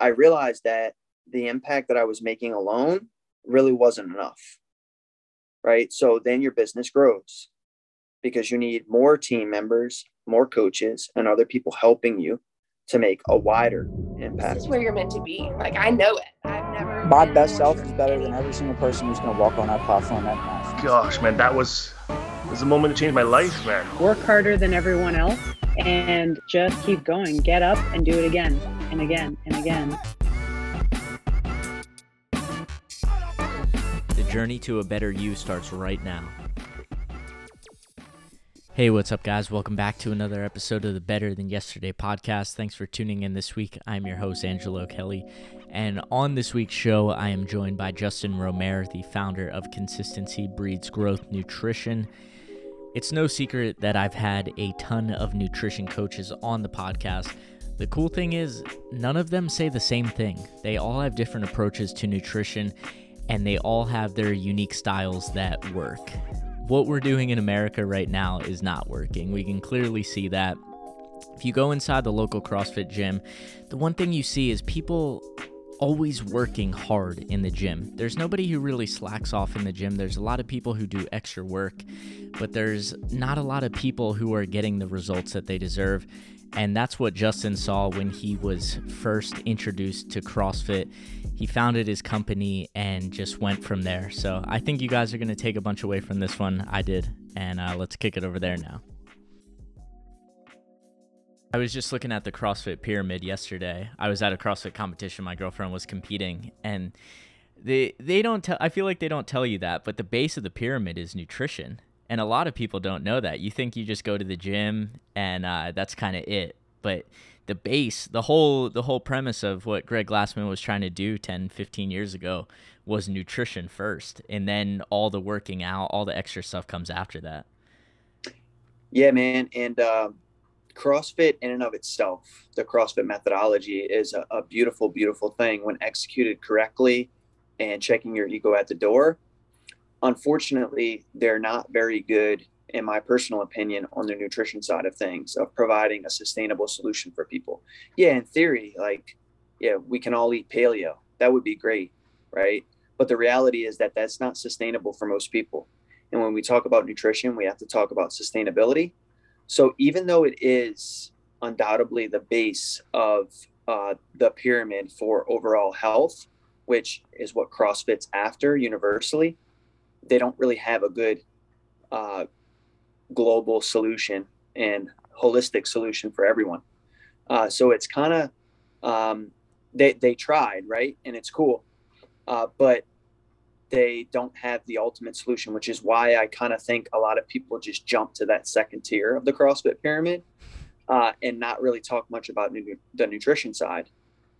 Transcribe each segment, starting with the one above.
I realized that the impact that I was making alone really wasn't enough. Right. So then your business grows because you need more team members, more coaches, and other people helping you to make a wider impact. This is where you're meant to be. Like I know it. I've never. My best self is better than every single person who's going to walk on that platform that night. Gosh, man, that was was a moment to change my life, man. Work harder than everyone else and just keep going. Get up and do it again and again and again. The journey to a better you starts right now. Hey, what's up, guys? Welcome back to another episode of the Better Than Yesterday podcast. Thanks for tuning in this week. I'm your host, Angelo Kelly. And on this week's show, I am joined by Justin Romer, the founder of Consistency Breeds Growth Nutrition. It's no secret that I've had a ton of nutrition coaches on the podcast. The cool thing is, none of them say the same thing. They all have different approaches to nutrition, and they all have their unique styles that work what we're doing in America right now is not working. We can clearly see that. If you go inside the local CrossFit gym, the one thing you see is people always working hard in the gym. There's nobody who really slacks off in the gym. There's a lot of people who do extra work, but there's not a lot of people who are getting the results that they deserve. And that's what Justin saw when he was first introduced to CrossFit he founded his company and just went from there. So I think you guys are going to take a bunch away from this one. I did. And uh, let's kick it over there now. I was just looking at the CrossFit pyramid yesterday. I was at a CrossFit competition. My girlfriend was competing, and they they don't tell. I feel like they don't tell you that, but the base of the pyramid is nutrition, and a lot of people don't know that. You think you just go to the gym and uh, that's kind of it, but the base, the whole the whole premise of what Greg Glassman was trying to do 10, 15 years ago was nutrition first, and then all the working out, all the extra stuff comes after that. Yeah, man, and uh, CrossFit in and of itself, the CrossFit methodology is a, a beautiful, beautiful thing when executed correctly and checking your ego at the door. Unfortunately, they're not very good in my personal opinion, on the nutrition side of things, of providing a sustainable solution for people. Yeah, in theory, like, yeah, we can all eat paleo. That would be great, right? But the reality is that that's not sustainable for most people. And when we talk about nutrition, we have to talk about sustainability. So even though it is undoubtedly the base of uh, the pyramid for overall health, which is what CrossFit's after universally, they don't really have a good uh, global solution and holistic solution for everyone. Uh, so it's kind of um, they they tried right, and it's cool, uh, but they don't have the ultimate solution, which is why I kind of think a lot of people just jump to that second tier of the CrossFit pyramid uh, and not really talk much about nu- the nutrition side.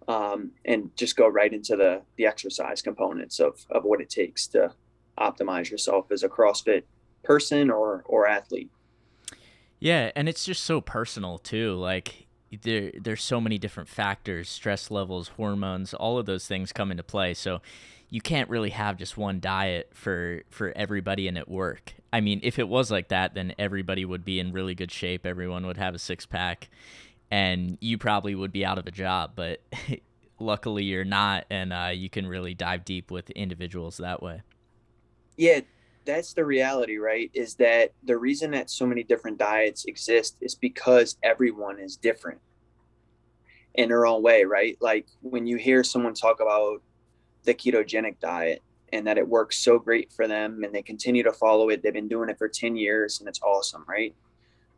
Um, and just go right into the the exercise components of of what it takes to optimize yourself as a CrossFit person or or athlete. Yeah, and it's just so personal too. Like there there's so many different factors, stress levels, hormones, all of those things come into play. So you can't really have just one diet for for everybody and at work. I mean, if it was like that, then everybody would be in really good shape. Everyone would have a six pack, and you probably would be out of a job. But luckily, you're not, and uh, you can really dive deep with individuals that way. Yeah, that's the reality, right? Is that the reason that so many different diets exist is because everyone is different in their own way, right? Like when you hear someone talk about the ketogenic diet and that it works so great for them and they continue to follow it, they've been doing it for 10 years and it's awesome, right?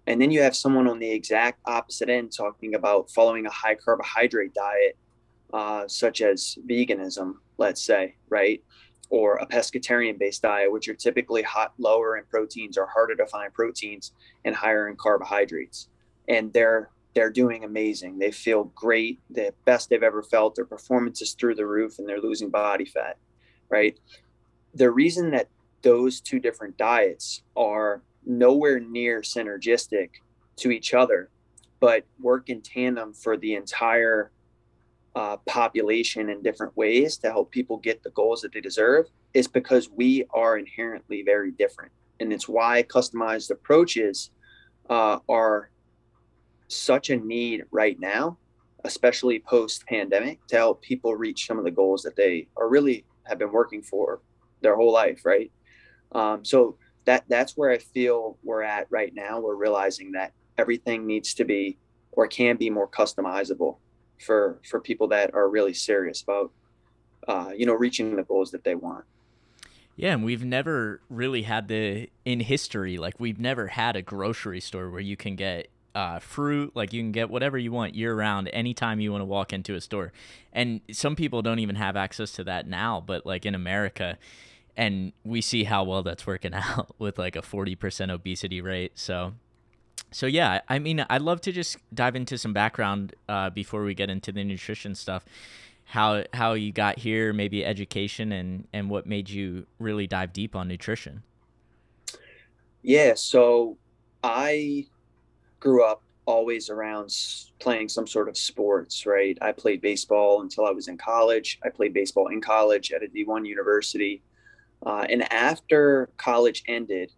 And then you have someone on the exact opposite end talking about following a high carbohydrate diet, uh, such as veganism, let's say, right? or a pescatarian based diet, which are typically hot, lower in proteins or harder to find proteins and higher in carbohydrates. And they're they're doing amazing. They feel great, the best they've ever felt. Their performance is through the roof, and they're losing body fat. Right. The reason that those two different diets are nowhere near synergistic to each other, but work in tandem for the entire uh, population in different ways to help people get the goals that they deserve is because we are inherently very different. And it's why customized approaches uh, are such a need right now especially post pandemic, to help people reach some of the goals that they are really have been working for their whole life, right? Um, so that that's where I feel we're at right now. We're realizing that everything needs to be or can be more customizable for for people that are really serious about uh, you know reaching the goals that they want. Yeah, and we've never really had the in history like we've never had a grocery store where you can get uh, fruit, like you can get whatever you want year round anytime you want to walk into a store. And some people don't even have access to that now, but like in America, and we see how well that's working out with like a 40% obesity rate. So, so yeah, I mean, I'd love to just dive into some background uh, before we get into the nutrition stuff. How how you got here, maybe education, and and what made you really dive deep on nutrition. Yeah, so I grew up always around playing some sort of sports, right? I played baseball until I was in college. I played baseball in college at a D1 university. Uh, and after college ended,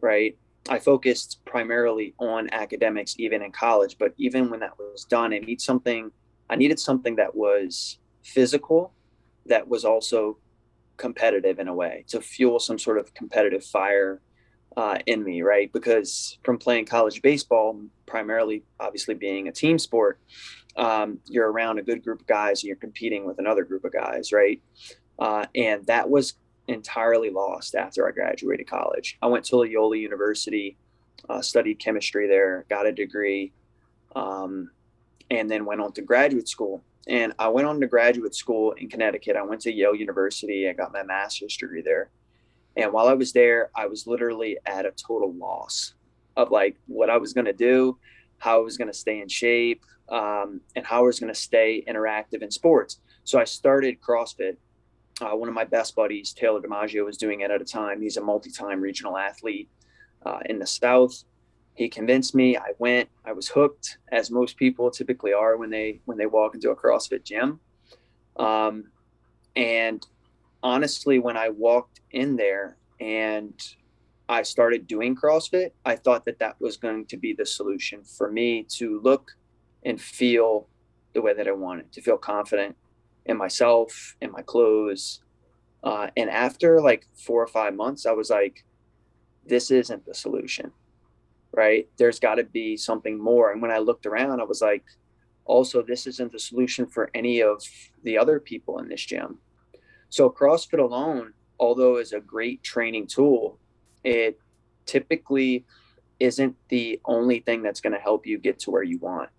right, I focused primarily on academics, even in college. But even when that was done, I need something. I needed something that was physical, that was also competitive in a way to fuel some sort of competitive fire uh, in me, right? Because from playing college baseball, primarily obviously being a team sport, um, you're around a good group of guys and you're competing with another group of guys, right? Uh, and that was entirely lost after I graduated college. I went to Loyola University, uh, studied chemistry there, got a degree, um, and then went on to graduate school. And I went on to graduate school in Connecticut. I went to Yale University. I got my master's degree there. And while I was there, I was literally at a total loss of like what I was going to do, how I was going to stay in shape, um, and how I was going to stay interactive in sports. So I started CrossFit. Uh, one of my best buddies, Taylor DiMaggio, was doing it at a time. He's a multi-time regional athlete uh, in the South. He convinced me. I went. I was hooked, as most people typically are when they when they walk into a CrossFit gym. Um, and honestly, when I walked in there and I started doing CrossFit, I thought that that was going to be the solution for me to look and feel the way that I wanted, to feel confident in myself, in my clothes. Uh, and after like four or five months, I was like, this isn't the solution, right? There's got to be something more. And when I looked around, I was like, also, this isn't the solution for any of the other people in this gym. So CrossFit alone, although is a great training tool, it typically isn't the only thing that's going to help you get to where you want.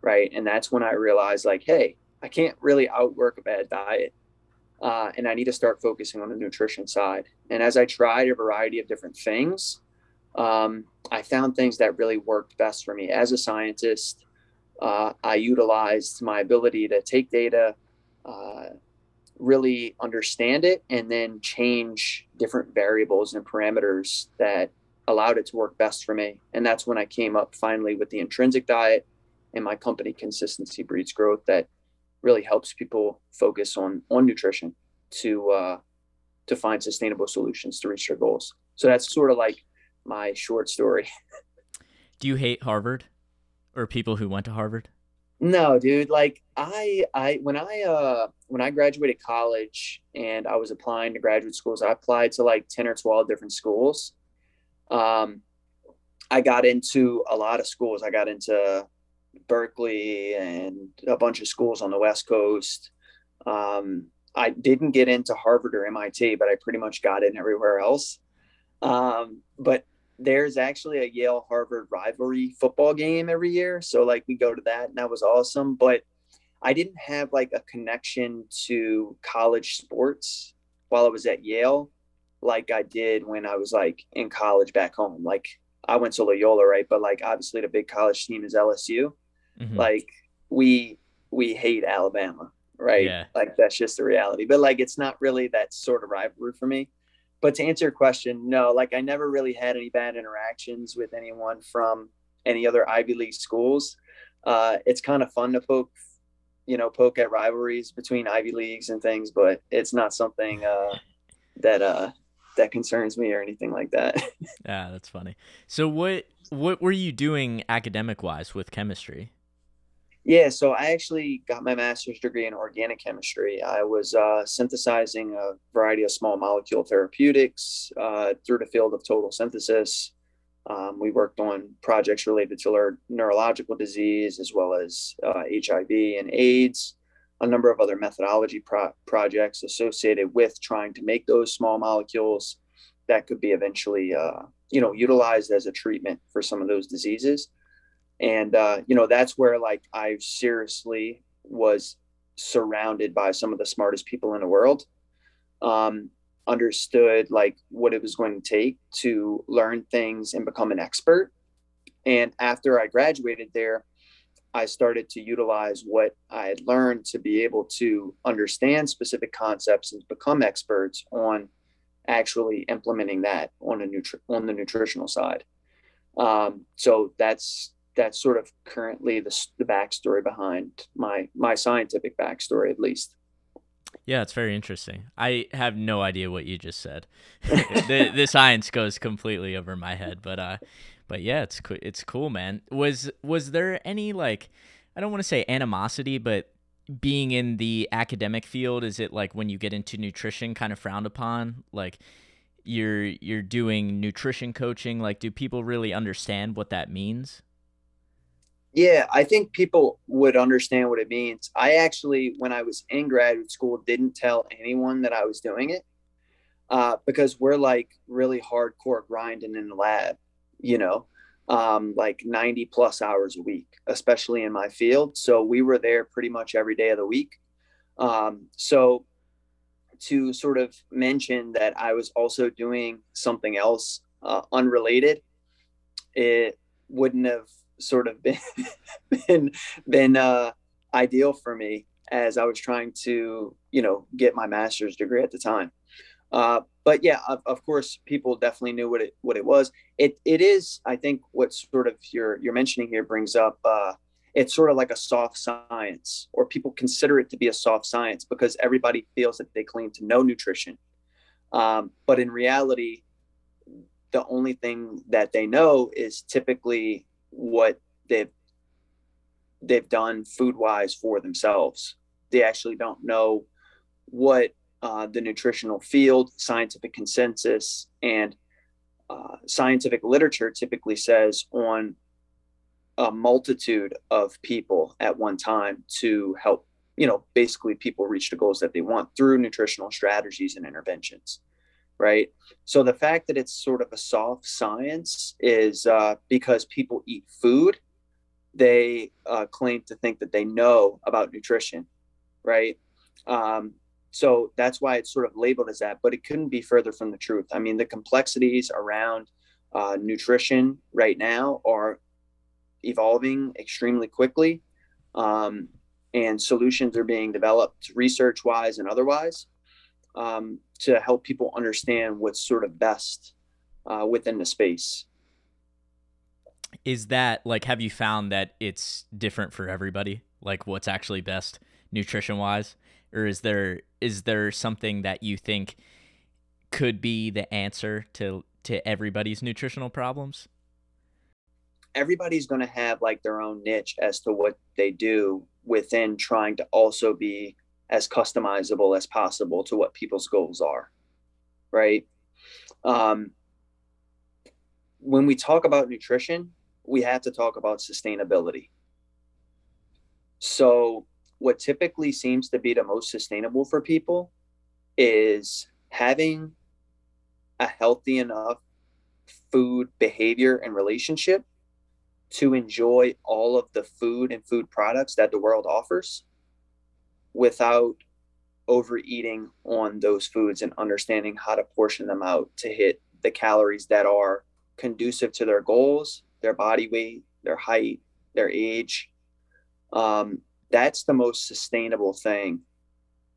Right. And that's when I realized like, hey, I can't really outwork a bad diet. Uh, and I need to start focusing on the nutrition side. And as I tried a variety of different things, um, I found things that really worked best for me. As a scientist, uh, I utilized my ability to take data, uh, really understand it and then change different variables and parameters that allowed it to work best for me. And that's when I came up finally with the intrinsic diet and my company consistency breeds growth that really helps people focus on on nutrition to uh, to find sustainable solutions to reach their goals. So that's sort of like my short story. Do you hate Harvard or people who went to Harvard? No, dude. Like I, I when I uh when I graduated college and I was applying to graduate schools, I applied to like ten or twelve different schools. Um, I got into a lot of schools. I got into Berkeley and a bunch of schools on the West Coast. Um, I didn't get into Harvard or MIT, but I pretty much got in everywhere else. Um, but there's actually a Yale Harvard rivalry football game every year. So like we go to that and that was awesome. But I didn't have like a connection to college sports while I was at Yale like I did when I was like in college back home. Like I went to Loyola, right? But like obviously the big college team is LSU. Mm-hmm. Like we we hate Alabama, right? Yeah. Like that's just the reality. But like it's not really that sort of rivalry for me but to answer your question, no, like I never really had any bad interactions with anyone from any other Ivy League schools. Uh, it's kind of fun to poke, you know, poke at rivalries between Ivy Leagues and things, but it's not something uh, that uh, that concerns me or anything like that. yeah, that's funny. So what what were you doing academic wise with chemistry? Yeah, so I actually got my master's degree in organic chemistry. I was uh, synthesizing a variety of small molecule therapeutics uh, through the field of total synthesis. Um, we worked on projects related to neurological disease as well as uh, HIV and AIDS, a number of other methodology pro- projects associated with trying to make those small molecules that could be eventually, uh, you know, utilized as a treatment for some of those diseases and uh, you know that's where like i seriously was surrounded by some of the smartest people in the world um, understood like what it was going to take to learn things and become an expert. And after i graduated there i started to utilize what i had learned to be able to understand specific concepts and become experts on actually implementing that on a nutri- on the nutritional side. Um, so that's that's sort of currently the, the backstory behind my my scientific backstory at least. Yeah it's very interesting. I have no idea what you just said. The, the science goes completely over my head but uh but yeah it's it's cool man. Was was there any like i don't want to say animosity but being in the academic field is it like when you get into nutrition kind of frowned upon? Like you're you're doing nutrition coaching like do people really understand what that means yeah, I think people would understand what it means. I actually, when I was in graduate school, didn't tell anyone that I was doing it uh, because we're like really hardcore grinding in the lab, you know, um, like 90 plus hours a week, especially in my field. So we were there pretty much every day of the week. Um, so to sort of mention that I was also doing something else uh, unrelated, it wouldn't have sort of been been been uh, ideal for me as I was trying to you know get my master's degree at the time. Uh, but yeah, of, of, course, people definitely knew what it what it was. It it is, I think, what sort of you're you're mentioning here brings up. Uh, it's sort of like a soft science, or people consider it to be a soft science because everybody feels that they claim to know nutrition, um, but in reality, the only thing that they know is typically what they've they've done food wise for themselves. They actually don't know what uh, the nutritional field, scientific consensus, and uh, scientific literature typically says on a multitude of people at one time to help, you know, basically people reach the goals that they want through nutritional strategies and interventions right? So the fact that it's sort of a soft science is uh, because people eat food, they uh, claim to think that they know about nutrition, right? Um, so that's why it's sort of labeled as that, but it couldn't be further from the truth. I mean, the complexities around uh, nutrition right now are evolving extremely quickly, um, and solutions are being developed research wise and otherwise um, to help people understand what's sort of best uh, within the space. Is that like, have you found that it's different for everybody? Like, what's actually best nutrition wise? Or is there is there something that you think could be the answer to to everybody's nutritional problems? Everybody's going to have like their own niche as to what they do within trying to also be as customizable as possible to what people's goals are right? Um, when we talk about nutrition we have to talk about sustainability. So what typically seems to be the most sustainable for people is having a healthy enough food behavior and relationship to enjoy all of the food and food products that the world offers without overeating on those foods and understanding how to portion them out to hit the calories that are conducive to their goals, their body weight, their height, their age. Um, that's the most sustainable thing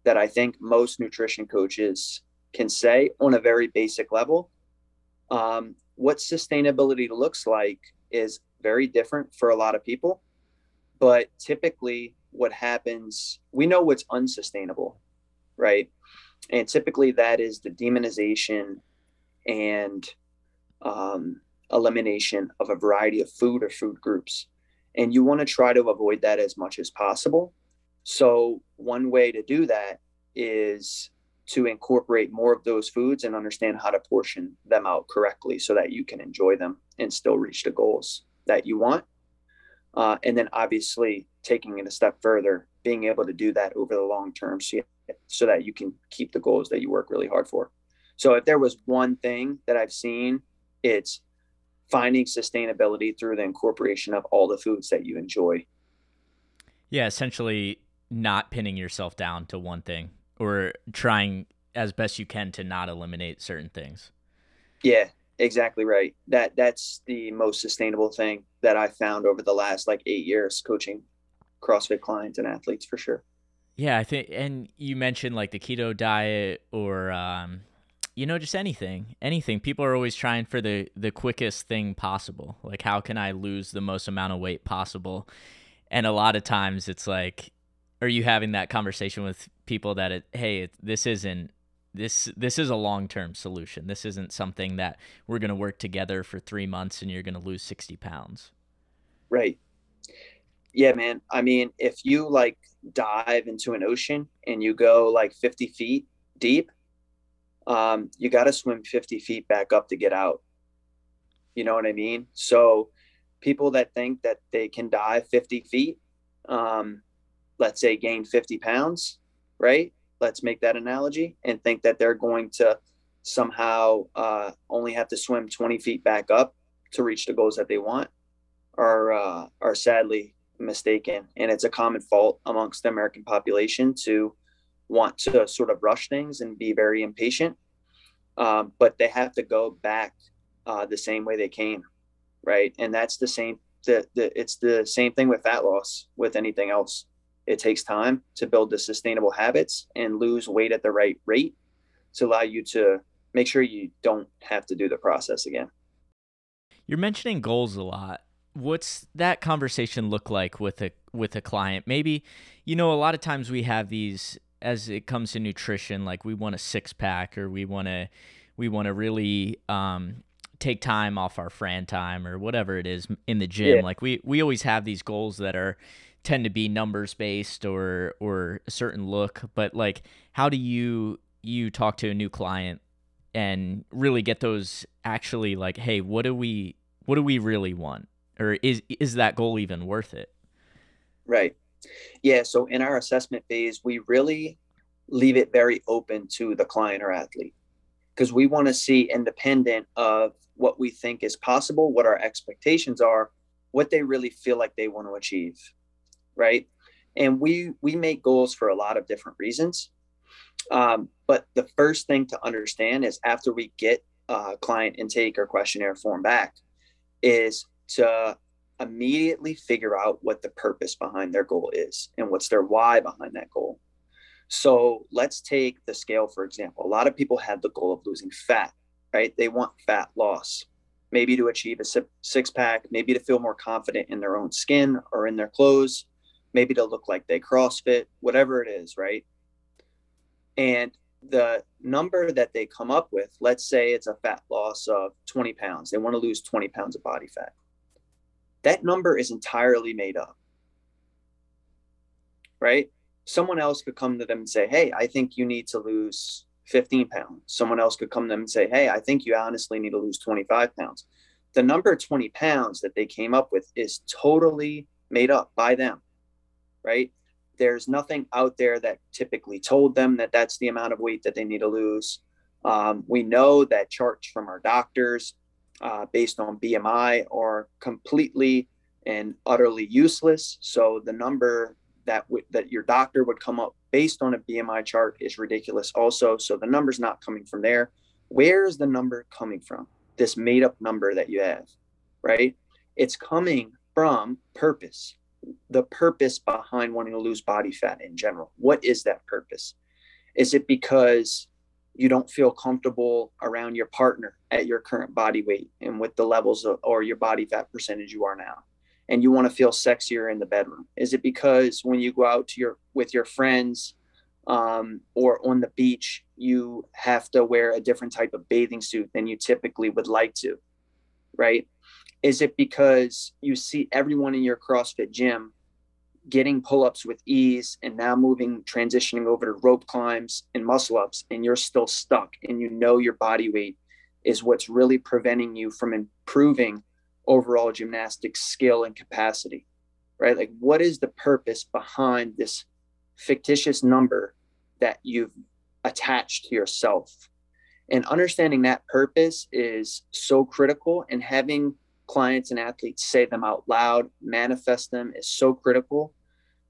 that I think most nutrition coaches can say on a very basic level. Um, what sustainability looks like is very different for a lot of people, but typically what happens we know what's unsustainable right and typically that is the demonization and um, elimination of a variety of food or food groups And you want to try to avoid that as much as possible. So, one way to do that is to incorporate more of those foods and understand how to portion them out correctly so that you can enjoy them and still reach the goals that you want. Uh, and then obviously taking it a step further, being able to do that over the long term so, so that you can keep the goals that you work really hard for. So if there was one thing that I've seen, it's finding sustainability through the incorporation of all the foods that you enjoy. Yeah, essentially not pinning yourself down to one thing or trying as best you can to not eliminate certain things. Yeah, exactly right. That that's the most sustainable thing that I found over the last like 8 years coaching CrossFit clients and athletes for sure. Yeah, I think and you mentioned like the keto diet or um you know just anything. Anything. People are always trying for the the quickest thing possible. Like how can I lose the most amount of weight possible? And a lot of times it's like are you having that conversation with people that it, hey, it, this isn't this this is a long-term solution. This isn't something that we're going to work together for 3 months and you're going to lose 60 pounds. Right. Yeah, man. I mean, if you like dive into an ocean and you go like 50 feet deep, um, you got to swim 50 feet back up to get out. You know what I mean? So, people that think that they can dive 50 feet, um, let's say gain 50 pounds, right? Let's make that analogy and think that they're going to somehow uh, only have to swim 20 feet back up to reach the goals that they want are uh, are sadly mistaken and it's a common fault amongst the american population to want to sort of rush things and be very impatient um, but they have to go back uh, the same way they came right and that's the same the, the it's the same thing with fat loss with anything else it takes time to build the sustainable habits and lose weight at the right rate to allow you to make sure you don't have to do the process again. You're mentioning goals a lot. What's that conversation look like with a with a client? Maybe you know a lot of times we have these as it comes to nutrition like we want a six pack or we want to we want to really um, take time off our Fran time or whatever it is in the gym. Yeah. Like we we always have these goals that are tend to be numbers based or or a certain look but like how do you you talk to a new client and really get those actually like hey what do we what do we really want or is is that goal even worth it right yeah so in our assessment phase we really leave it very open to the client or athlete because we want to see independent of what we think is possible what our expectations are what they really feel like they want to achieve right? And we we make goals for a lot of different reasons. Um, but the first thing to understand is after we get a client intake or questionnaire form back, is to immediately figure out what the purpose behind their goal is and what's their why behind that goal. So let's take the scale, for example. A lot of people have the goal of losing fat, right? They want fat loss, maybe to achieve a six pack, maybe to feel more confident in their own skin or in their clothes, maybe to look like they CrossFit, whatever it is, right? And the number that they come up with, let's say it's a fat loss of 20 pounds, they want to lose 20 pounds of body fat. That number is entirely made up, right? Someone else could come to them and say, Hey, I think you need to lose 15 pounds. Someone else could come to them and say, Hey, I think you honestly need to lose 25 pounds. The number 20 pounds that they came up with is totally made up by them right? There's nothing out there that typically told them that that's the amount of weight that they need to lose. Um, we know that charts from our doctors uh, based on BMI are completely and utterly useless. So the number that w- that your doctor would come up based on a BMI chart is ridiculous. Also, so the number's not coming from there. Where is the number coming from? This made up number that you have, right? It's coming from purpose the purpose behind wanting to lose body fat in general. What is that purpose? Is it because you don't feel comfortable around your partner at your current body weight and with the levels of, or your body fat percentage you are now? And you want to feel sexier in the bedroom? Is it because when you go out to your with your friends um, or on the beach, you have to wear a different type of bathing suit than you typically would like to, right? Is it because you see everyone in your CrossFit gym getting pull ups with ease and now moving, transitioning over to rope climbs and muscle ups, and you're still stuck and you know your body weight is what's really preventing you from improving overall gymnastic skill and capacity, right? Like, what is the purpose behind this fictitious number that you've attached to yourself? And understanding that purpose is so critical, and having clients and athletes say them out loud, manifest them is so critical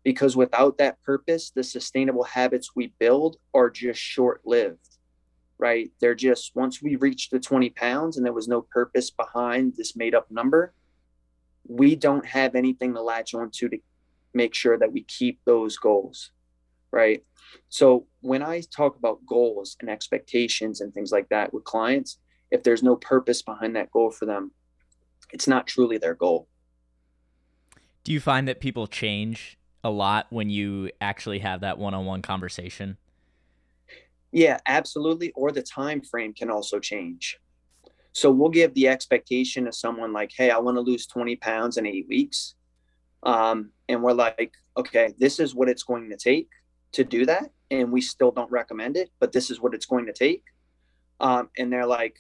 because without that purpose, the sustainable habits we build are just short lived, right? They're just once we reach the 20 pounds and there was no purpose behind this made up number, we don't have anything to latch onto to make sure that we keep those goals, right? So when I talk about goals and expectations and things like that with clients, if there's no purpose behind that goal for them, it's not truly their goal. Do you find that people change a lot when you actually have that one-on-one conversation? Yeah, absolutely. Or the time frame can also change. So we'll give the expectation to someone like, "Hey, I want to lose 20 pounds in eight weeks," um, and we're like, "Okay, this is what it's going to take to do that," and we still don't recommend it, but this is what it's going to take. Um, and they're like,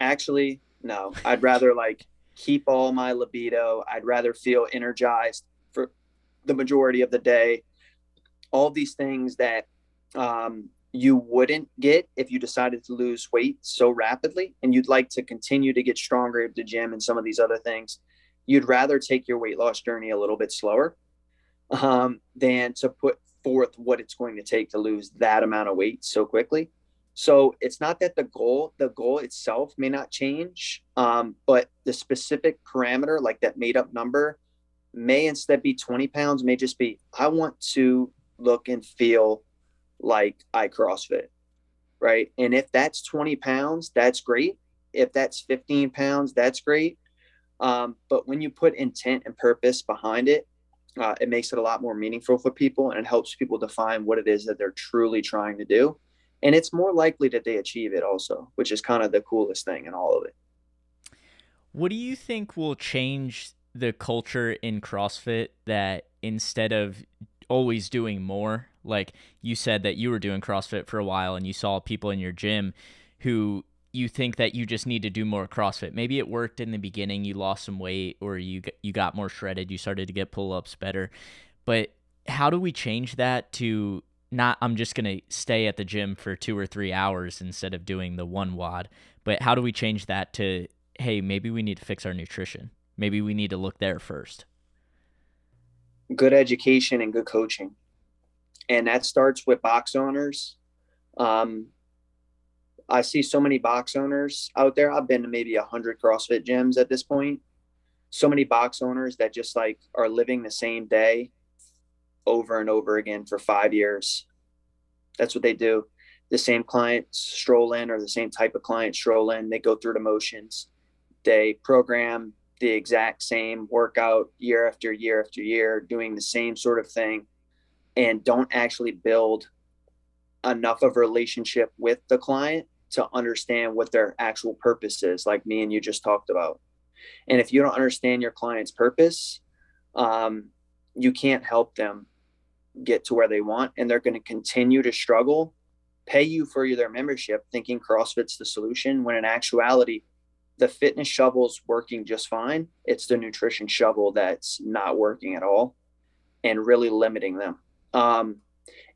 "Actually, no. I'd rather like keep all my libido. I'd rather feel energized for the majority of the day. All these things that um, you wouldn't get if you decided to lose weight so rapidly, and you'd like to continue to get stronger at the gym and some of these other things. You'd rather take your weight loss journey a little bit slower um, than to put forth what it's going to take to lose that amount of weight so quickly. So it's not that the goal, the goal itself may not change, um, but the specific parameter, like that made up number, may instead be 20 pounds, may just be, I want to look and feel like I CrossFit. Right. And if that's 20 pounds, that's great. If that's 15 pounds, that's great. Um, but when you put intent and purpose behind it, uh, it makes it a lot more meaningful for people and it helps people define what it is that they're truly trying to do and it's more likely that they achieve it also which is kind of the coolest thing in all of it what do you think will change the culture in crossfit that instead of always doing more like you said that you were doing crossfit for a while and you saw people in your gym who you think that you just need to do more CrossFit. Maybe it worked in the beginning, you lost some weight or you you got more shredded, you started to get pull-ups better. But how do we change that to not I'm just going to stay at the gym for 2 or 3 hours instead of doing the one WOD, but how do we change that to hey, maybe we need to fix our nutrition. Maybe we need to look there first. Good education and good coaching. And that starts with box owners. Um, I see so many box owners out there. I've been to maybe a hundred CrossFit gyms at this point. So many box owners that just like are living the same day over and over again for five years. That's what they do. The same clients stroll in, or the same type of client stroll in. They go through the motions. They program the exact same workout year after year after year, doing the same sort of thing, and don't actually build enough of a relationship with the client to understand what their actual purpose is, like me and you just talked about. And if you don't understand your client's purpose, um, you can't help them get to where they want and they're going to continue to struggle pay you for their membership thinking crossfit's the solution when in actuality the fitness shovel's working just fine. It's the nutrition shovel that's not working at all and really limiting them. Um,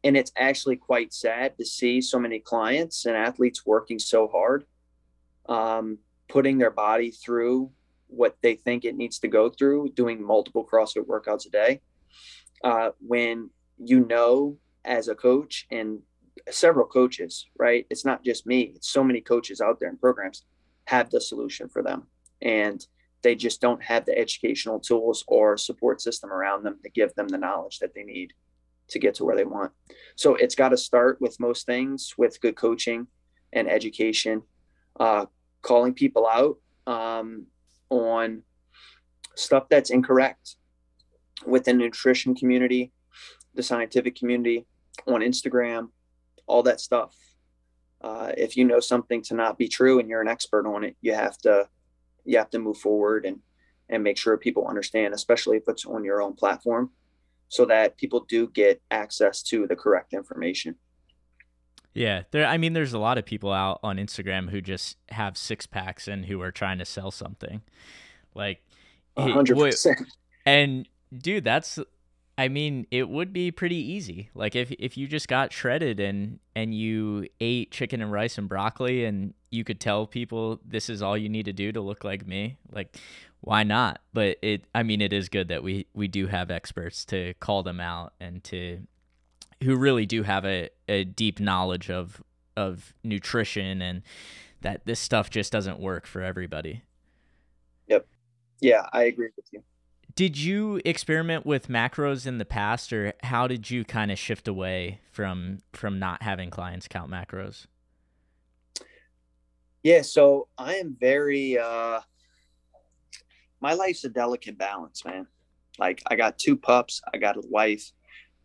and it's actually quite sad to see so many clients and athletes working so hard um, putting their body through what they think it needs to go through doing multiple crossfit workouts a day uh, when you know as a coach and several coaches, right? It's not just me, it's so many coaches out there in programs have the solution for them. And they just don't have the educational tools or support system around them to give them the knowledge that they need to get to where they want. So it's got to start with most things with good coaching and education, uh, calling people out um, on stuff that's incorrect within the nutrition community, the scientific community on Instagram, all that stuff. Uh, if you know something to not be true and you're an expert on it, you have to you have to move forward and and make sure people understand, especially if it's on your own platform, so that people do get access to the correct information. Yeah, there. I mean, there's a lot of people out on Instagram who just have six packs and who are trying to sell something, like, hundred percent. And dude, that's. I mean, it would be pretty easy. Like if if you just got shredded and and you ate chicken and rice and broccoli, and you could tell people this is all you need to do to look like me. Like, why not? But it. I mean, it is good that we we do have experts to call them out and to who really do have a, a deep knowledge of of nutrition and that this stuff just doesn't work for everybody. Yep. Yeah, I agree with you. Did you experiment with macros in the past or how did you kind of shift away from from not having clients count macros? Yeah, so I am very uh my life's a delicate balance, man. Like I got two pups, I got a wife,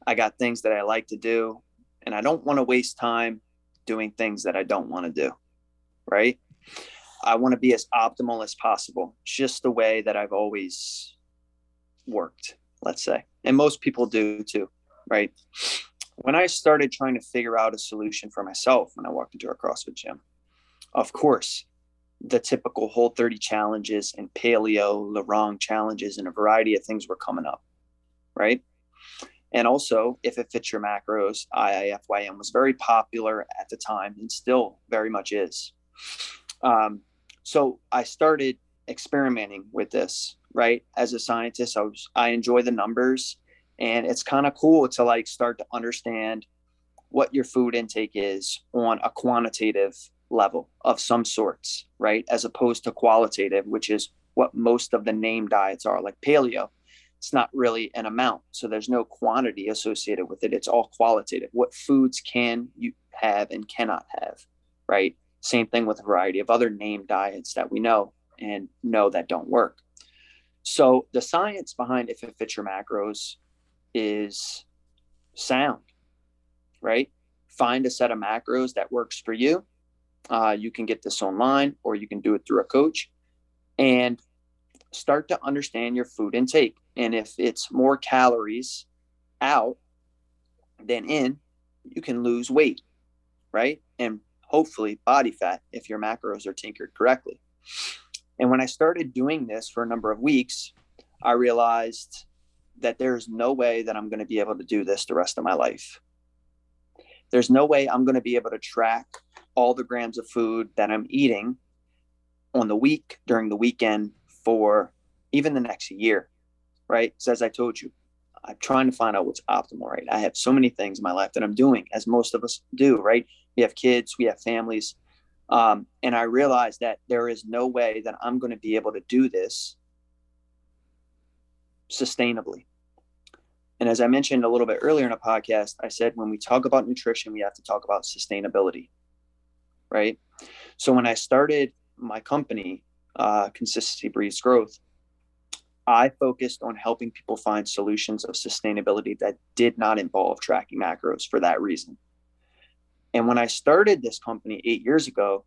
I got things that I like to do, and I don't want to waste time doing things that I don't want to do. Right. I want to be as optimal as possible, just the way that I've always worked, let's say. And most people do too. Right. When I started trying to figure out a solution for myself when I walked into a CrossFit gym, of course, the typical whole 30 challenges and paleo, wrong challenges, and a variety of things were coming up. Right and also, if it fits your macros, IIFYM was very popular at the time and still very much is. Um, so I started experimenting with this, right? As a scientist, I was I enjoy the numbers and it's kind of cool to like start to understand what your food intake is on a quantitative level of some sorts, right? As opposed to qualitative, which is what most of the name diets are, like paleo it's not really an amount. So there's no quantity associated with it. It's all qualitative. What foods can you have and cannot have, right? Same thing with a variety of other name diets that we know and know that don't work. So the science behind if it fits your macros is sound, right? Find a set of macros that works for you. Uh, you can get this online or you can do it through a coach and start to understand your food intake. And if it's more calories out than in, you can lose weight, right? And hopefully body fat if your macros are tinkered correctly. And when I started doing this for a number of weeks, I realized that there's no way that I'm going to be able to do this the rest of my life. There's no way I'm going to be able to track all the grams of food that I'm eating on the week during the weekend for even the next year right? So as I told you, I'm trying to find out what's optimal, right? I have so many things in my life that I'm doing, as most of us do, right? We have kids, we have families. Um, and I realized that there is no way that I'm going to be able to do this sustainably. And as I mentioned a little bit earlier in a podcast, I said when we talk about nutrition, we have to talk about sustainability, right? So when I started my company, uh, Consistency Breeds Growth, I focused on helping people find solutions of sustainability that did not involve tracking macros for that reason. And when I started this company eight years ago,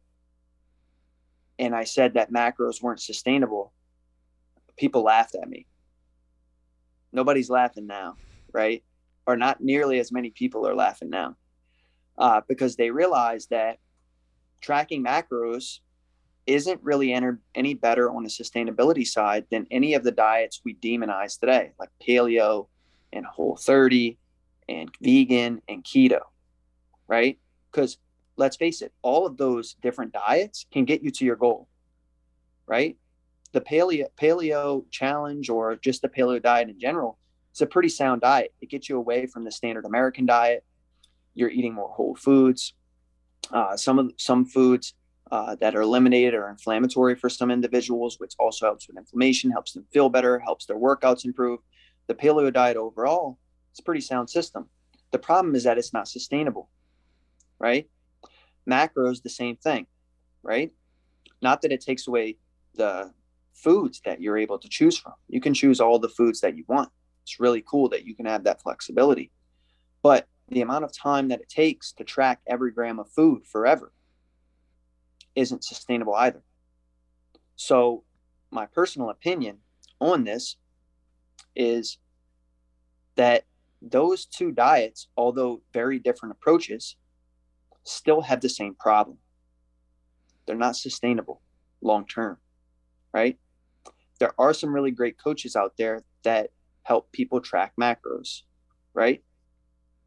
and I said that macros weren't sustainable, people laughed at me. Nobody's laughing now, right? Or not nearly as many people are laughing now uh, because they realize that tracking macros isn't really enter, any better on the sustainability side than any of the diets we demonize today, like paleo and whole 30 and vegan and keto, right? Because let's face it, all of those different diets can get you to your goal, right? The paleo paleo challenge or just the paleo diet in general, it's a pretty sound diet. It gets you away from the standard American diet. You're eating more whole foods. Uh, some of some foods uh, that are eliminated or inflammatory for some individuals, which also helps with inflammation, helps them feel better, helps their workouts improve. The paleo diet overall, it's a pretty sound system. The problem is that it's not sustainable, right? Macros, the same thing, right? Not that it takes away the foods that you're able to choose from. You can choose all the foods that you want. It's really cool that you can have that flexibility. But the amount of time that it takes to track every gram of food forever isn't sustainable either. So my personal opinion on this is that those two diets, although very different approaches, still have the same problem. They're not sustainable long term, right? There are some really great coaches out there that help people track macros, right?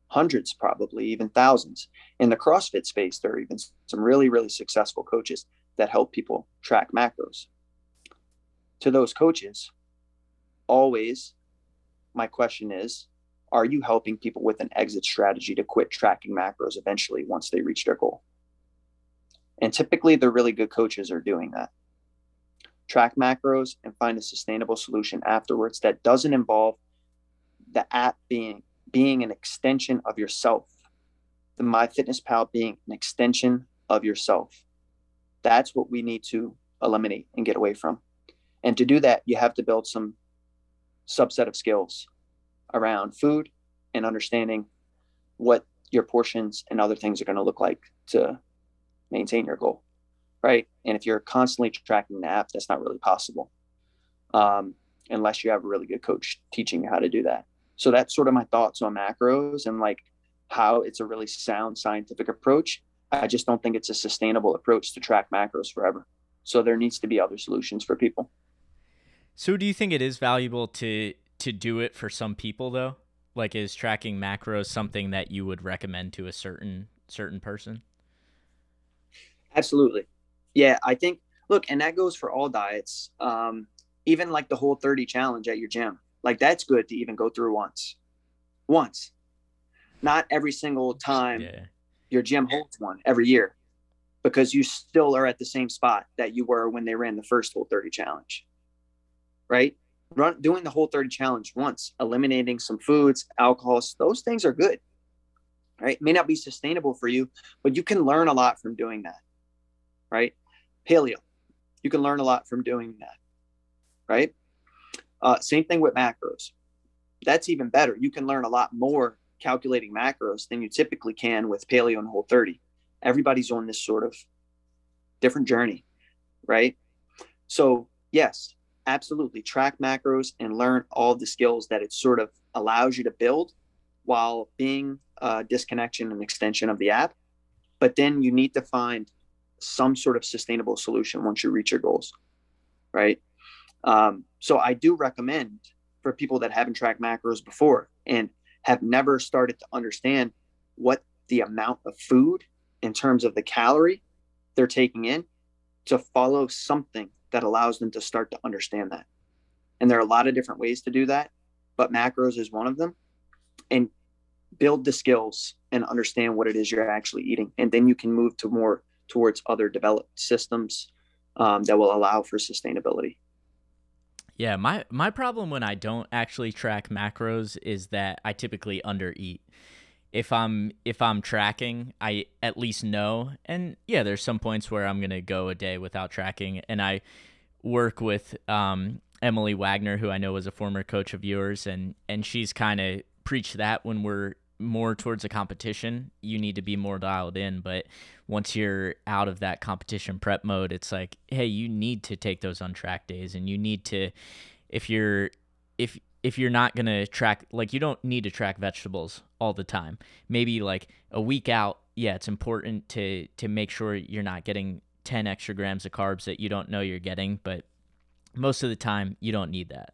Hundreds, probably even thousands. In the CrossFit space, there are even some really, really successful coaches that help people track macros. To those coaches, always my question is are you helping people with an exit strategy to quit tracking macros eventually once they reach their goal? And typically, the really good coaches are doing that. Track macros and find a sustainable solution afterwards that doesn't involve the app being being an extension of yourself. The MyFitnessPal being an extension of yourself. That's what we need to eliminate and get away from. And to do that, you have to build some subset of skills around food and understanding what your portions and other things are going to look like to maintain your goal right? And if you're constantly tracking the app that's not really possible um, unless you have a really good coach teaching you how to do that. So that's sort of my thoughts on macros and like how it's a really sound scientific approach. I just don't think it's a sustainable approach to track macros forever. So there needs to be other solutions for people. So do you think it is valuable to to do it for some people though? Like is tracking macros something that you would recommend to a certain certain person? Absolutely. Yeah, I think look, and that goes for all diets. Um, even like the whole 30 challenge at your gym. Like that's good to even go through once. Once. Not every single time yeah. your gym holds one every year because you still are at the same spot that you were when they ran the first whole 30 challenge. Right? Run doing the whole 30 challenge once, eliminating some foods, alcohols, those things are good. Right? May not be sustainable for you, but you can learn a lot from doing that. Right? Paleo. You can learn a lot from doing that. Right? Uh, same thing with macros. That's even better. You can learn a lot more calculating macros than you typically can with paleo and whole 30. Everybody's on this sort of different journey, right? So, yes, absolutely track macros and learn all the skills that it sort of allows you to build while being a disconnection and extension of the app. But then you need to find some sort of sustainable solution once you reach your goals, right? Um, so I do recommend for people that haven't tracked macros before and have never started to understand what the amount of food in terms of the calorie they're taking in to follow something that allows them to start to understand that. And there are a lot of different ways to do that, but macros is one of them. And build the skills and understand what it is you're actually eating. And then you can move to more towards other developed systems um, that will allow for sustainability. Yeah, my my problem when I don't actually track macros is that I typically undereat if I'm if I'm tracking, I at least know. And yeah, there's some points where I'm gonna go a day without tracking, and I work with um, Emily Wagner, who I know was a former coach of yours, and and she's kind of preached that when we're more towards a competition, you need to be more dialed in. But once you're out of that competition prep mode, it's like, hey, you need to take those untracked days, and you need to, if you're if if you're not going to track like you don't need to track vegetables all the time. Maybe like a week out yeah it's important to to make sure you're not getting 10 extra grams of carbs that you don't know you're getting but most of the time you don't need that.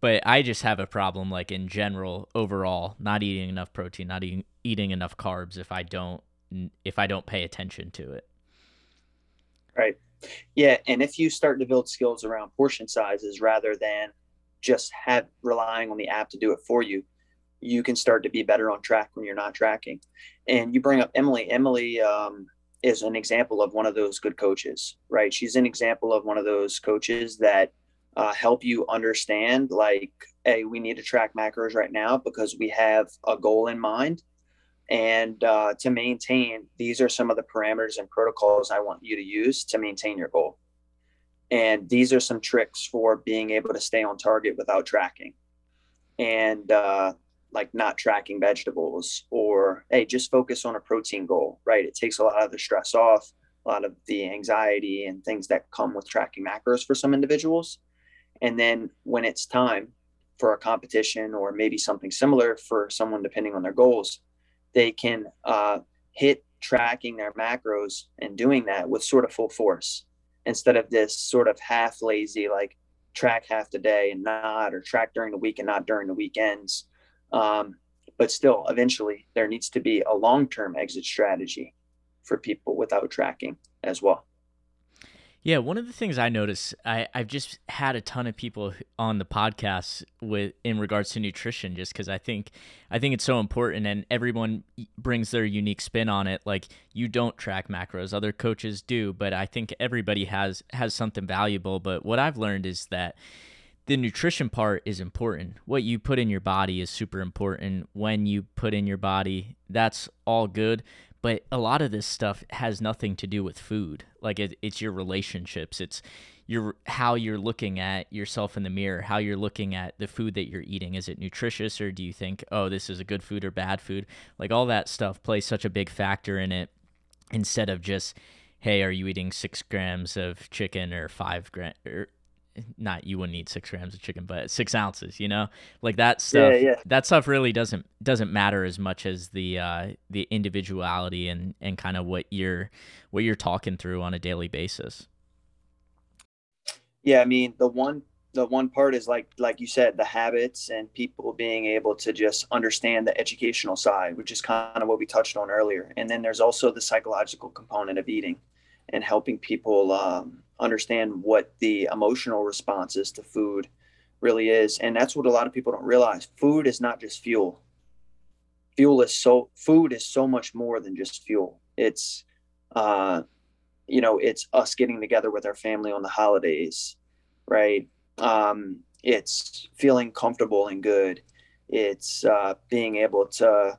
But i just have a problem like in general overall not eating enough protein not eating eating enough carbs if i don't if i don't pay attention to it. Right. Yeah and if you start to build skills around portion sizes rather than just have relying on the app to do it for you you can start to be better on track when you're not tracking. And you bring up emily. Emily um, is an example of one of those good coaches right? She's an example of one of those coaches that uh, help you understand like hey we need to track macros right now because we have a goal in mind. And uh, to maintain these are some of the parameters and protocols i want you to use to maintain your goal and these are some tricks for being able to stay on target without tracking. And uh, like not tracking vegetables or hey just focus on a protein goal right? It takes a lot of the stress off a lot of the anxiety and things that come with tracking macros for some individuals. And then when it's time for a competition or maybe something similar for someone, depending on their goals, they can uh, hit tracking their macros and doing that with sort of full force instead of this sort of half lazy, like track half the day and not, or track during the week and not during the weekends. Um, but still, eventually, there needs to be a long term exit strategy for people without tracking as well. Yeah, one of the things I notice, I, I've just had a ton of people on the podcast with in regards to nutrition, just because I think I think it's so important, and everyone brings their unique spin on it. Like you don't track macros, other coaches do, but I think everybody has has something valuable. But what I've learned is that the nutrition part is important. What you put in your body is super important. When you put in your body, that's all good but a lot of this stuff has nothing to do with food. Like it, it's your relationships. It's your how you're looking at yourself in the mirror how you're looking at the food that you're eating. Is it nutritious or do you think oh this is a good food or bad food? Like all that stuff plays such a big factor in it instead of just hey are you eating six grams of chicken or five gram or not you wouldn't eat six grams of chicken, but six ounces, you know, like that stuff. Yeah, yeah. That stuff really doesn't doesn't matter as much as the uh, the individuality and and kind of what you're what you're talking through on a daily basis. Yeah, I mean the one the one part is like like you said the habits and people being able to just understand the educational side which is kind of what we touched on earlier and then there's also the psychological component of eating and helping people um, understand what the emotional responses to food really is and that's what a lot of people don't realize. Food is not just fuel. Fuel is so food is so much more than just fuel. It's uh you know it's us getting together with our family on the holidays right? Um it's feeling comfortable and good. It's uh being able to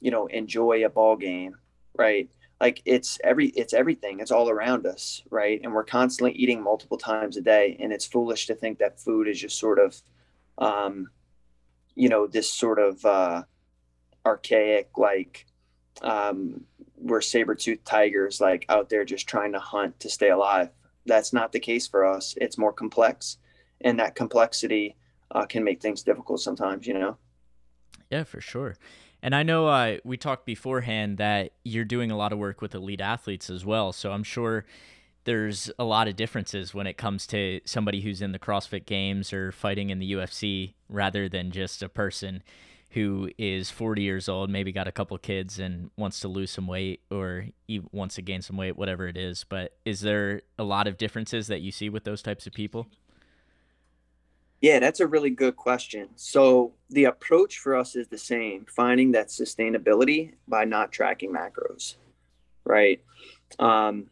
you know enjoy a ball game right like it's every it's everything. It's all around us right? And we're constantly eating multiple times a day. And it's foolish to think that food is just sort of um you know this sort of uh archaic like um we're saber-toothed tigers like out there just trying to hunt to stay alive. That's not the case for us. It's more complex. And that complexity uh, can make things difficult sometimes you know? Yeah for sure and I know uh, we talked beforehand that you're doing a lot of work with elite athletes as well. So I'm sure there's a lot of differences when it comes to somebody who's in the CrossFit Games or fighting in the UFC rather than just a person who is 40 years old, maybe got a couple kids and wants to lose some weight or wants to gain some weight, whatever it is. But is there a lot of differences that you see with those types of people? Yeah, that's a really good question. So the approach for us is the same, finding that sustainability by not tracking macros, right? Um,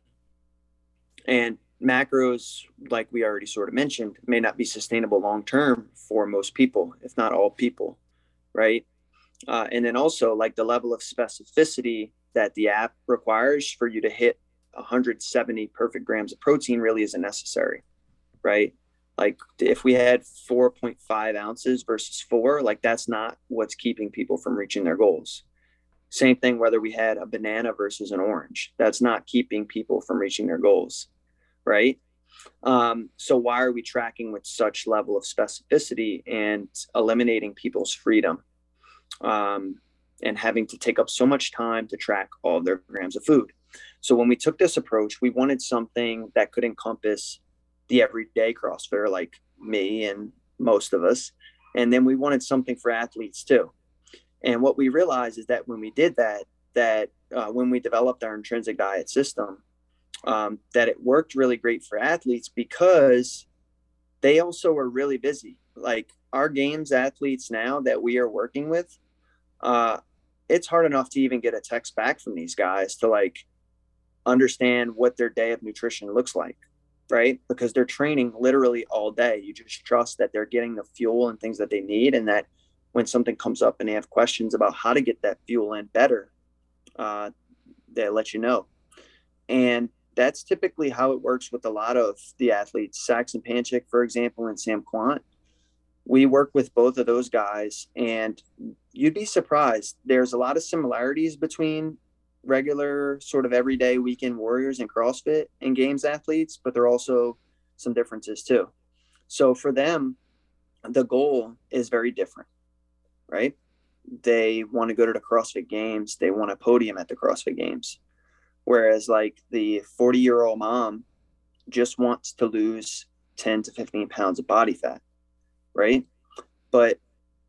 and macros, like we already sort of mentioned, may not be sustainable long term for most people, if not all people, right? Uh, and then also like the level of specificity that the app requires for you to hit 170 perfect grams of protein really isn't necessary, right? Like if we had 4.5 ounces versus four like that's not what's keeping people from reaching their goals. Same thing whether we had a banana versus an orange. That's not keeping people from reaching their goals right? Um, so why are we tracking with such level of specificity and eliminating people's freedom um, and having to take up so much time to track all their grams of food? So when we took this approach we wanted something that could encompass the everyday CrossFitter like me and most of us. And then we wanted something for athletes too. And what we realized is that when we did that, that uh, when we developed our intrinsic diet system, um, that it worked really great for athletes because they also are really busy. Like our games athletes now that we are working with, uh, it's hard enough to even get a text back from these guys to like understand what their day of nutrition looks like right? Because they're training literally all day. You just trust that they're getting the fuel and things that they need, and that when something comes up and they have questions about how to get that fuel in better, uh, they let you know. And that's typically how it works with a lot of the athletes. Saxon Panchik, for example, and Sam Kwant. We work with both of those guys, and you'd be surprised. There's a lot of similarities between regular sort of everyday weekend warriors and CrossFit and games athletes, but there are also some differences too. So for them, the goal is very different, right? They want to go to the CrossFit Games, they want a podium at the CrossFit Games. Whereas, like the 40 year old mom just wants to lose 10 to 15 pounds of body fat, right? But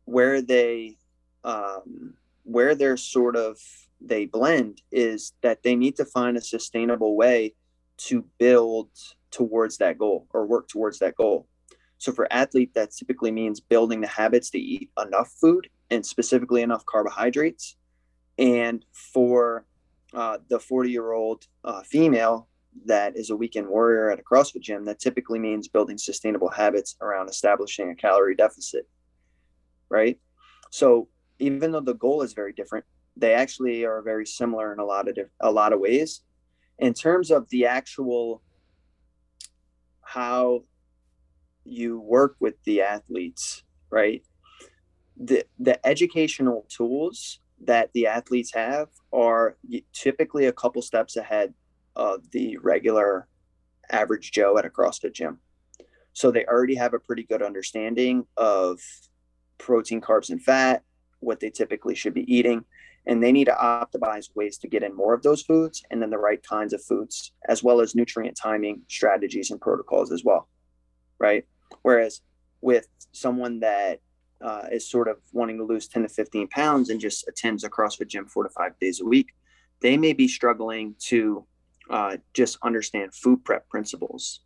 where they, um, where they're sort of they blend is that they need to find a sustainable way to build towards that goal or work towards that goal. So for athlete, that typically means building the habits to eat enough food and specifically enough carbohydrates. And for uh, the 40 year old uh, female that is a weekend warrior at a CrossFit gym, that typically means building sustainable habits around establishing a calorie deficit. Right. So even though the goal is very different, they actually are very similar in a lot of diff- a lot of ways. In terms of the actual how you work with the athletes, right? The the educational tools that the athletes have are typically a couple steps ahead of the regular average Joe at a CrossFit gym. So they already have a pretty good understanding of protein, carbs, and fat, what they typically should be eating and they need to optimize ways to get in more of those foods and then the right kinds of foods as well as nutrient timing strategies and protocols as well right? Whereas with someone that uh, is sort of wanting to lose 10 to 15 pounds and just attends a crossfit gym four to five days a week they may be struggling to uh, just understand food prep principles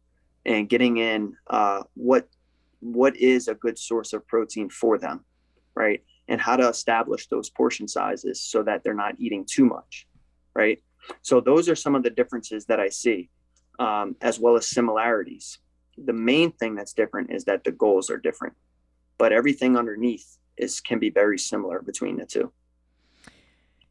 and getting in uh, what what is a good source of protein for them right and how to establish those portion sizes so that they're not eating too much, right? So those are some of the differences that I see, um, as well as similarities. The main thing that's different is that the goals are different, but everything underneath is can be very similar between the two.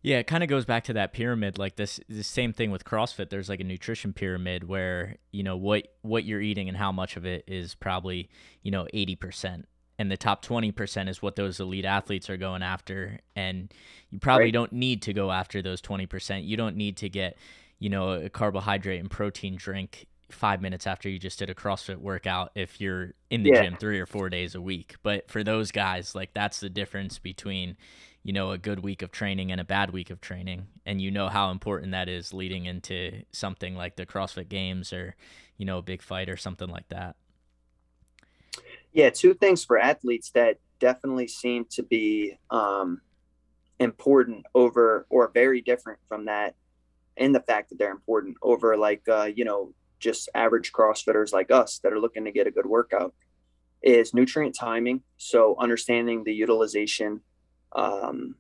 Yeah, it kind of goes back to that pyramid. Like this, the same thing with CrossFit. There's like a nutrition pyramid where you know what what you're eating and how much of it is probably you know eighty percent and the top 20% is what those elite athletes are going after. And you probably right. don't need to go after those 20% you don't need to get you know a carbohydrate and protein drink five minutes after you just did a crossfit workout if you're in the yeah. gym three or four days a week. But for those guys like that's the difference between you know a good week of training and a bad week of training. And you know how important that is leading into something like the crossfit games or you know a big fight or something like that yeah, two things for athletes that definitely seem to be um, important over or very different from that in the fact that they're important over like uh, you know just average crossfitters like us that are looking to get a good workout is nutrient timing. So understanding the utilization um,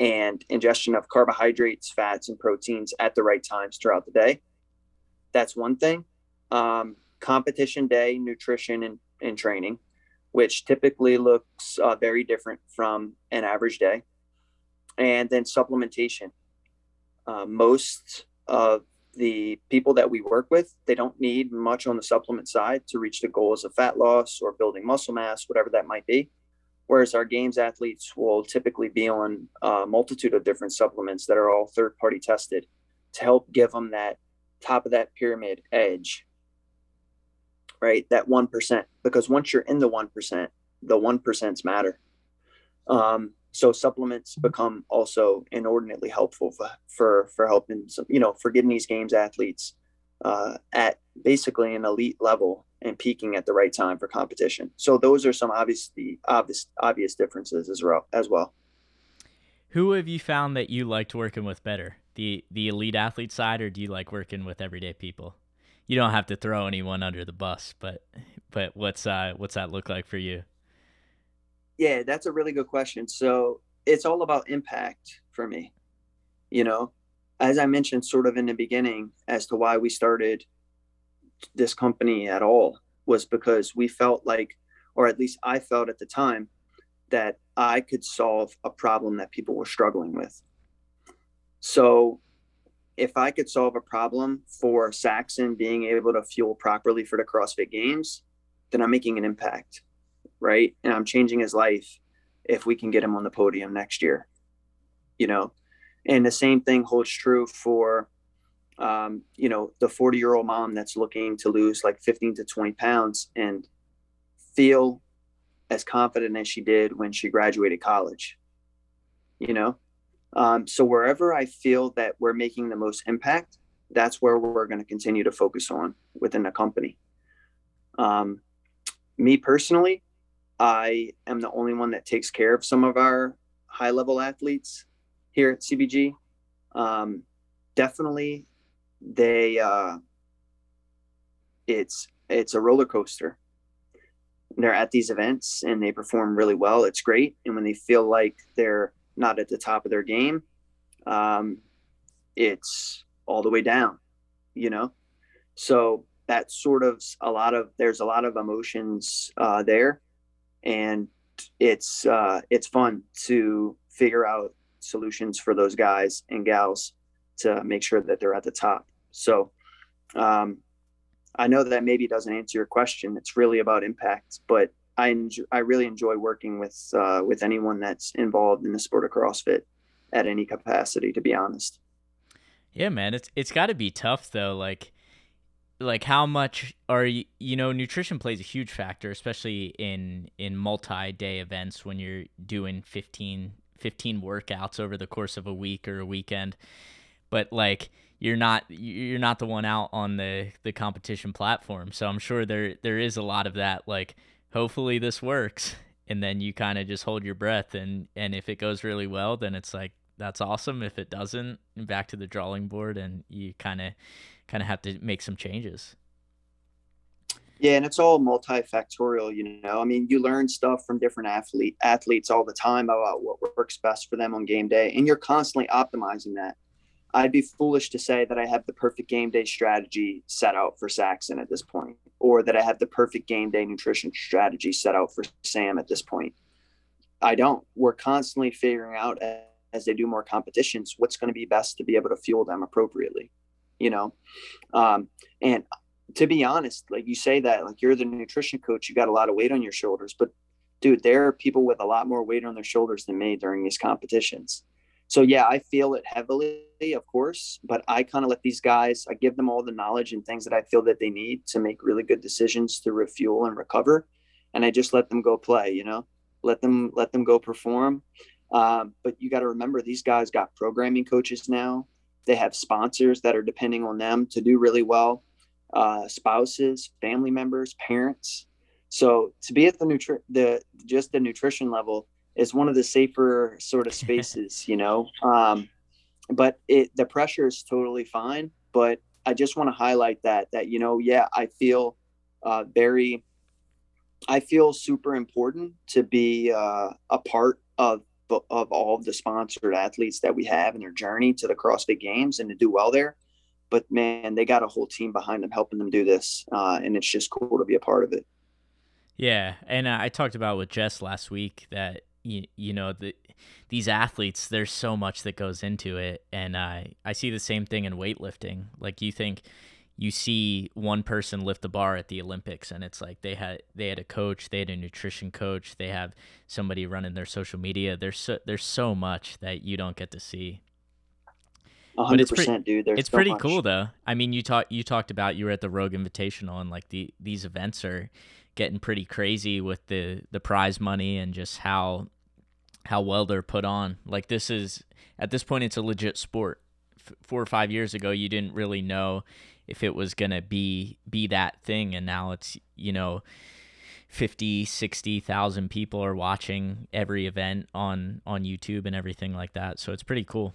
and ingestion of carbohydrates fats and proteins at the right times throughout the day. That's one thing. Um, competition day nutrition and in training, which typically looks uh, very different from an average day. And then supplementation. Uh, most of the people that we work with, they don't need much on the supplement side to reach the goals of fat loss or building muscle mass, whatever that might be. Whereas our games athletes will typically be on a multitude of different supplements that are all third party tested to help give them that top of that pyramid edge right? That 1%, because once you're in the 1%, the 1%s matter. Um, so supplements become also inordinately helpful for, for, for helping some, you know, for getting these games athletes uh, at basically an elite level and peaking at the right time for competition. So those are some obvious, the obvious, obvious differences as well, as well. Who have you found that you liked working with better? The the elite athlete side, or do you like working with everyday people? You don't have to throw anyone under the bus, but but what's uh what's that look like for you? Yeah, that's a really good question. So it's all about impact for me. You know, as I mentioned sort of in the beginning as to why we started this company at all was because we felt like or at least I felt at the time that I could solve a problem that people were struggling with. So if I could solve a problem for Saxon being able to fuel properly for the CrossFit Games, then I'm making an impact, right? And I'm changing his life if we can get him on the podium next year, you know. And the same thing holds true for, um, you know, the 40 year old mom that's looking to lose like 15 to 20 pounds and feel as confident as she did when she graduated college. You know, um, so wherever I feel that we're making the most impact, that's where we're going to continue to focus on within the company. Um, me personally, I am the only one that takes care of some of our high level athletes here at CBG. Um, definitely, they uh, it's it's a roller coaster. They're at these events and they perform really well. It's great, and when they feel like they're not at the top of their game, um, it's all the way down. You know, so that's sort of a lot of there's a lot of emotions uh, there, and it's uh, it's fun to figure out solutions for those guys and gals to make sure that they're at the top. So um, I know that maybe doesn't answer your question. It's really about impact, but I enjoy, I really enjoy working with uh, with anyone that's involved in the sport of CrossFit at any capacity. To be honest. Yeah, man, it's it's got to be tough though. Like, like how much are you? You know, nutrition plays a huge factor, especially in in multi day events when you're doing 15 15 workouts over the course of a week or a weekend. But like you're not you're not the one out on the the competition platform. So I'm sure there there is a lot of that like hopefully this works and then you kind of just hold your breath and and if it goes really well then it's like that's awesome. If it doesn't, back to the drawing board and you kind of kind of have to make some changes. Yeah, and it's all multifactorial, you know. I mean, you learn stuff from different athlete athletes all the time about what works best for them on game day, and you're constantly optimizing that. I'd be foolish to say that I have the perfect game day strategy set out for Saxon at this point, or that I have the perfect game day nutrition strategy set out for Sam at this point. I don't. We're constantly figuring out as they do more competitions what's going to be best to be able to fuel them appropriately, you know. Um, and to be honest, like you say that, like you're the nutrition coach, you got a lot of weight on your shoulders, but dude, there are people with a lot more weight on their shoulders than me during these competitions. So yeah, I feel it heavily, of course, but I kind of let these guys, I give them all the knowledge and things that I feel that they need to make really good decisions to refuel and recover. And I just let them go play, you know, let them, let them go perform. Um, but you got to remember these guys got programming coaches now. They have sponsors that are depending on them to do really well uh, spouses, family members, parents. So to be at the nutri- the just the nutrition level is one of the safer sort of spaces, you know. Um, but it the pressure is totally fine. But I just want to highlight that that you know, yeah, I feel uh, very, I feel super important to be uh, a part of of all of the sponsored athletes that we have in their journey to the CrossFit Games and to do well there but man, they got a whole team behind them helping them do this, uh, and it's just cool to be a part of it. Yeah, and uh, I talked about with Jess last week that you, you know the these athletes there's so much that goes into it and uh, I see the same thing in weightlifting like you think you see one person lift the bar at the Olympics and it's like they had they had a coach they had a nutrition coach they have somebody running their social media there's so, there's so much that you don't get to see but it's pretty, dude. There's it's so pretty much. cool though. I mean, you talked you talked about you were at the Rogue Invitational and like the these events are getting pretty crazy with the the prize money and just how how well they're put on. Like this is at this point it's a legit sport. F- four or five years ago, you didn't really know if it was gonna be be that thing, and now it's you know. 50 60,000 people are watching every event on on YouTube and everything like that so it's pretty cool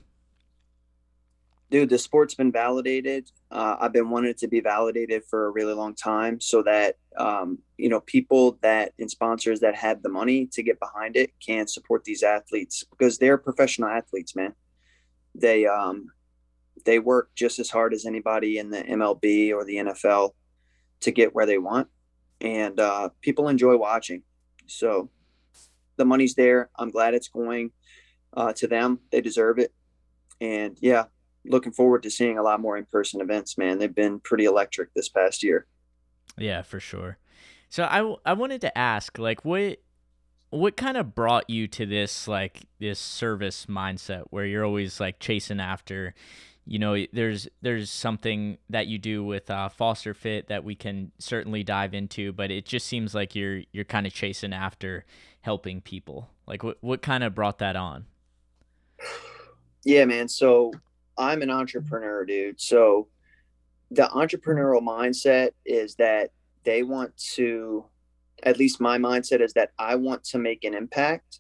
dude, the sport's been validated. Uh, I've been wanting it to be validated for a really long time so that, um, you know, people that and sponsors that have the money to get behind it can support these athletes because they're professional athletes, man. They, um, they work just as hard as anybody in the MLB or the NFL to get where they want. And uh, people enjoy watching. So the money's there. I'm glad it's going uh, to them. They deserve it. And yeah, looking forward to seeing a lot more in person events, man. They've been pretty electric this past year. Yeah, for sure. So I, I wanted to ask, like, what what kind of brought you to this like this service mindset where you're always like chasing after you know there's there's something that you do with uh, foster fit that we can certainly dive into but it just seems like you're you're kind of chasing after helping people like what what kind of brought that on yeah man so i'm an entrepreneur dude so the entrepreneurial mindset is that they want to at least my mindset is that i want to make an impact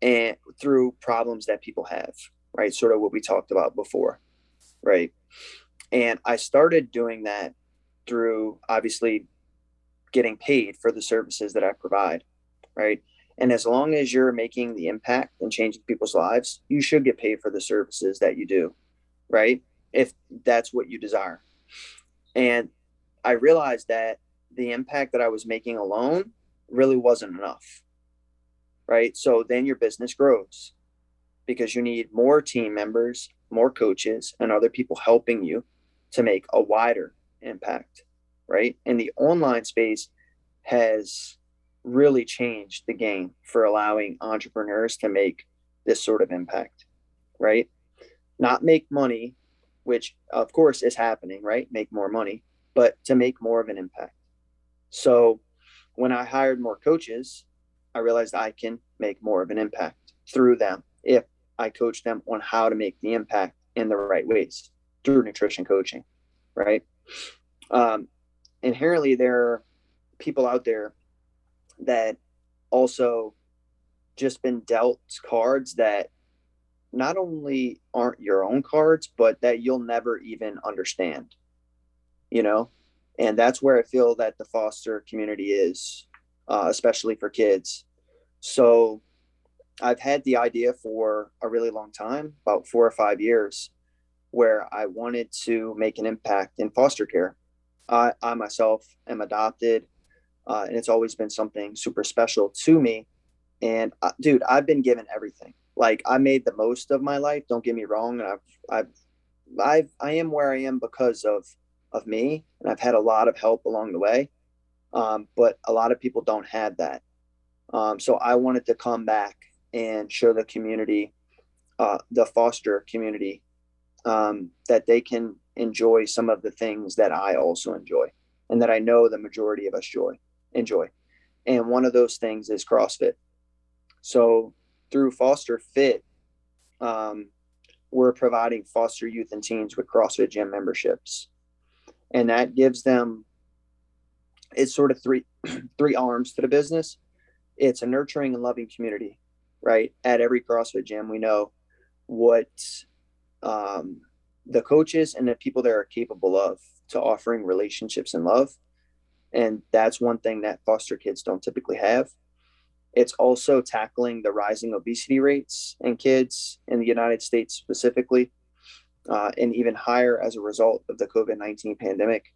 and through problems that people have right? Sort of what we talked about before, right? And I started doing that through obviously getting paid for the services that I provide, right? And as long as you're making the impact and changing people's lives, you should get paid for the services that you do, right? If that's what you desire. And I realized that the impact that I was making alone really wasn't enough, right? So then your business grows because you need more team members, more coaches, and other people helping you to make a wider impact, right? And the online space has really changed the game for allowing entrepreneurs to make this sort of impact, right? Not make money, which of course is happening, right? Make more money, but to make more of an impact. So when I hired more coaches, I realized I can make more of an impact through them if I coach them on how to make the impact in the right ways through nutrition coaching, right? Um, inherently, there are people out there that also just been dealt cards that not only aren't your own cards, but that you'll never even understand, you know? And that's where I feel that the foster community is, uh, especially for kids. So I've had the idea for a really long time, about four or five years, where I wanted to make an impact in foster care. I, I myself am adopted, uh, and it's always been something super special to me. And uh, dude, I've been given everything. Like I made the most of my life. Don't get me wrong. I've, I've, I've, I am where I am because of, of me, and I've had a lot of help along the way. Um, but a lot of people don't have that. Um, so I wanted to come back and show the community, uh, the foster community, um, that they can enjoy some of the things that I also enjoy and that I know the majority of us joy enjoy. And one of those things is CrossFit. So through Foster Fit, um, we're providing foster youth and teens with CrossFit gym memberships. And that gives them it's sort of three three arms to the business. It's a nurturing and loving community right? At every CrossFit gym, we know what um, the coaches and the people there are capable of to offering relationships and love. And that's one thing that foster kids don't typically have. It's also tackling the rising obesity rates in kids in the United States specifically, uh, and even higher as a result of the COVID 19 pandemic.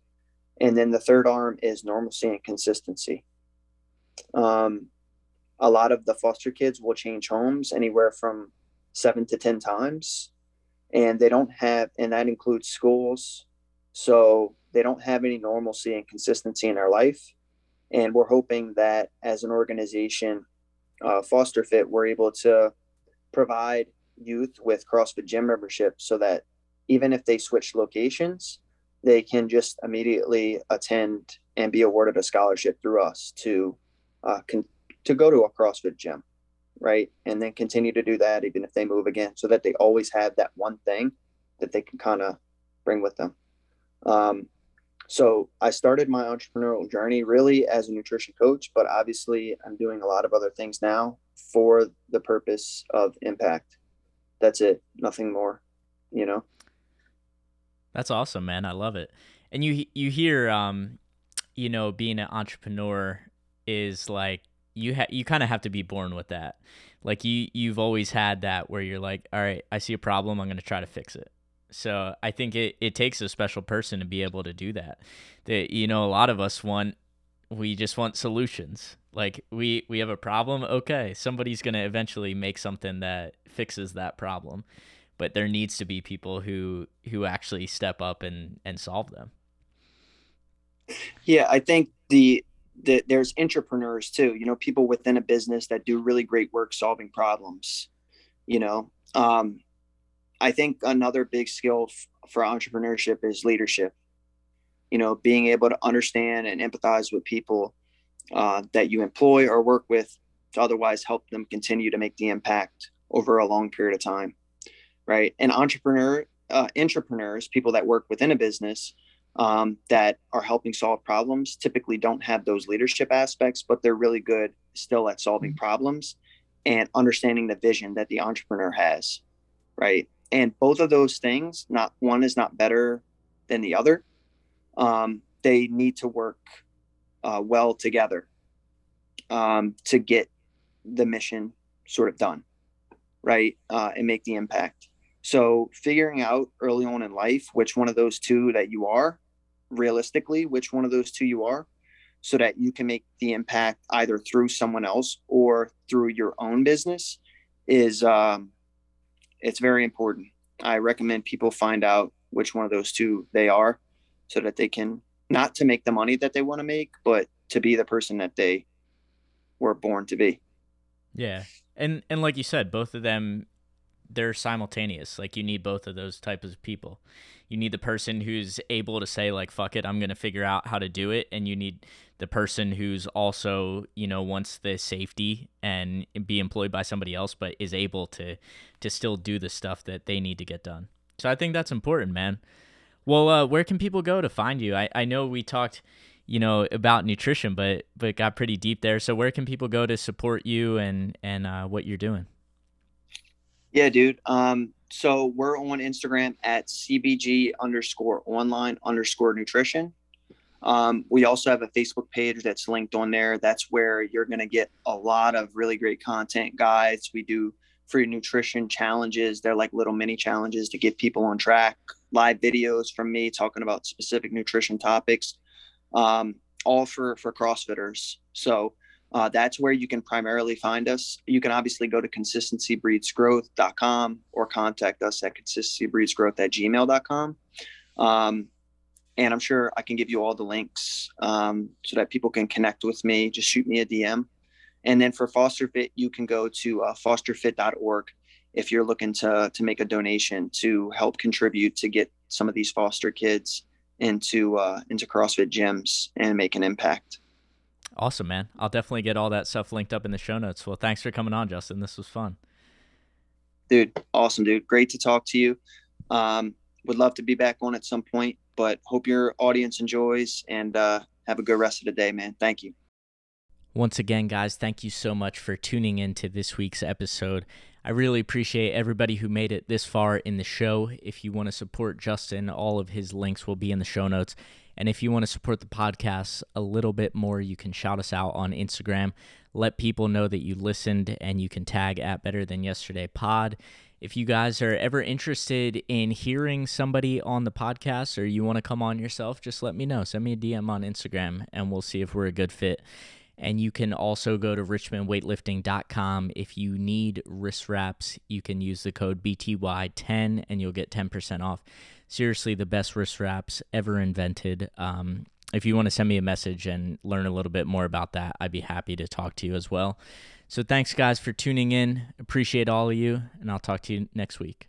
And then the third arm is normalcy and consistency. Um, a lot of the foster kids will change homes anywhere from seven to 10 times. And they don't have, and that includes schools. So they don't have any normalcy and consistency in their life. And we're hoping that as an organization, uh, Foster Fit, we're able to provide youth with CrossFit gym membership so that even if they switch locations, they can just immediately attend and be awarded a scholarship through us to uh, con- to go to a CrossFit gym, right? And then continue to do that even if they move again, so that they always have that one thing that they can kind of bring with them. Um, so I started my entrepreneurial journey really as a nutrition coach, but obviously I'm doing a lot of other things now for the purpose of impact. That's it, nothing more, you know. That's awesome, man. I love it. And you you hear um you know being an entrepreneur is like you ha- you kind of have to be born with that. Like you you've always had that where you're like, all right, I see a problem, I'm going to try to fix it. So I think it, it takes a special person to be able to do that. That you know, a lot of us want we just want solutions. Like we we have a problem, okay, somebody's to eventually make something that fixes that problem. But there needs to be people who who actually step up and and solve them. Yeah, I think the the, there's entrepreneurs too. You know, people within a business that do really great work solving problems. You know, um, I think another big skill f- for entrepreneurship is leadership. You know, being able to understand and empathize with people uh, that you employ or work with to otherwise help them continue to make the impact over a long period of time. Right. And entrepreneur, uh, entrepreneurs, people that work within a business um, that are helping solve problems, typically don't have those leadership aspects, but they're really good still at solving problems and understanding the vision that the entrepreneur has. Right. And both of those things, not one is not better than the other. Um, they need to work uh, well together um, to get the mission sort of done, right? Uh, and make the impact. So figuring out early on in life which one of those two that you are, realistically, which one of those two you are, so that you can make the impact either through someone else or through your own business is um, it's very important. I recommend people find out which one of those two they are so that they can not to make the money that they want to make, but to be the person that they were born to be. Yeah. And and like you said, both of them they're simultaneous. Like you need both of those types of people. You need the person who's able to say like fuck it, I'm going to figure out how to do it and you need the person who's also, you know, wants the safety and be employed by somebody else but is able to to still do the stuff that they need to get done. So I think that's important, man. Well, uh, where can people go to find you? I, I know we talked, you know, about nutrition, but but got pretty deep there. So where can people go to support you and and uh, what you're doing? Yeah, dude. Um, so we're on Instagram at cbg underscore online underscore nutrition. Um, we also have a Facebook page that's linked on there. That's where you're going to get a lot of really great content guides. We do free nutrition challenges. They're like little mini challenges to get people on track. Live videos from me talking about specific nutrition topics, um, all for for CrossFitters. So uh, that's where you can primarily find us. You can obviously go to consistencybreedsgrowth.com or contact us at consistencybreedsgrowth at gmail.com. Um, and I'm sure I can give you all the links um, so that people can connect with me. Just shoot me a DM. And then for FosterFit, you can go to uh, fosterfit.org if you're looking to to make a donation to help contribute to get some of these foster kids into uh, into CrossFit gyms and make an impact. Awesome, man. I'll definitely get all that stuff linked up in the show notes. Well, thanks for coming on, Justin. This was fun. Dude, awesome, dude. Great to talk to you. Um, would love to be back on at some point, but hope your audience enjoys and uh, have a good rest of the day, man. Thank you. Once again, guys, thank you so much for tuning in to this week's episode. I really appreciate everybody who made it this far in the show. If you want to support Justin, all of his links will be in the show notes. And if you want to support the podcast a little bit more, you can shout us out on Instagram. Let people know that you listened and you can tag at Better Than Yesterday Pod. If you guys are ever interested in hearing somebody on the podcast or you want to come on yourself, just let me know. Send me a DM on Instagram and we'll see if we're a good fit. And you can also go to richmondweightlifting.com. If you need wrist wraps, you can use the code BTY10 and you'll get 10% off seriously the best wrist wraps ever invented. Um, if you want to send me a message and learn a little bit more about that, I'd be happy to talk to you as well. So thanks, guys, for tuning in. Appreciate all of you, and I'll talk to you next week.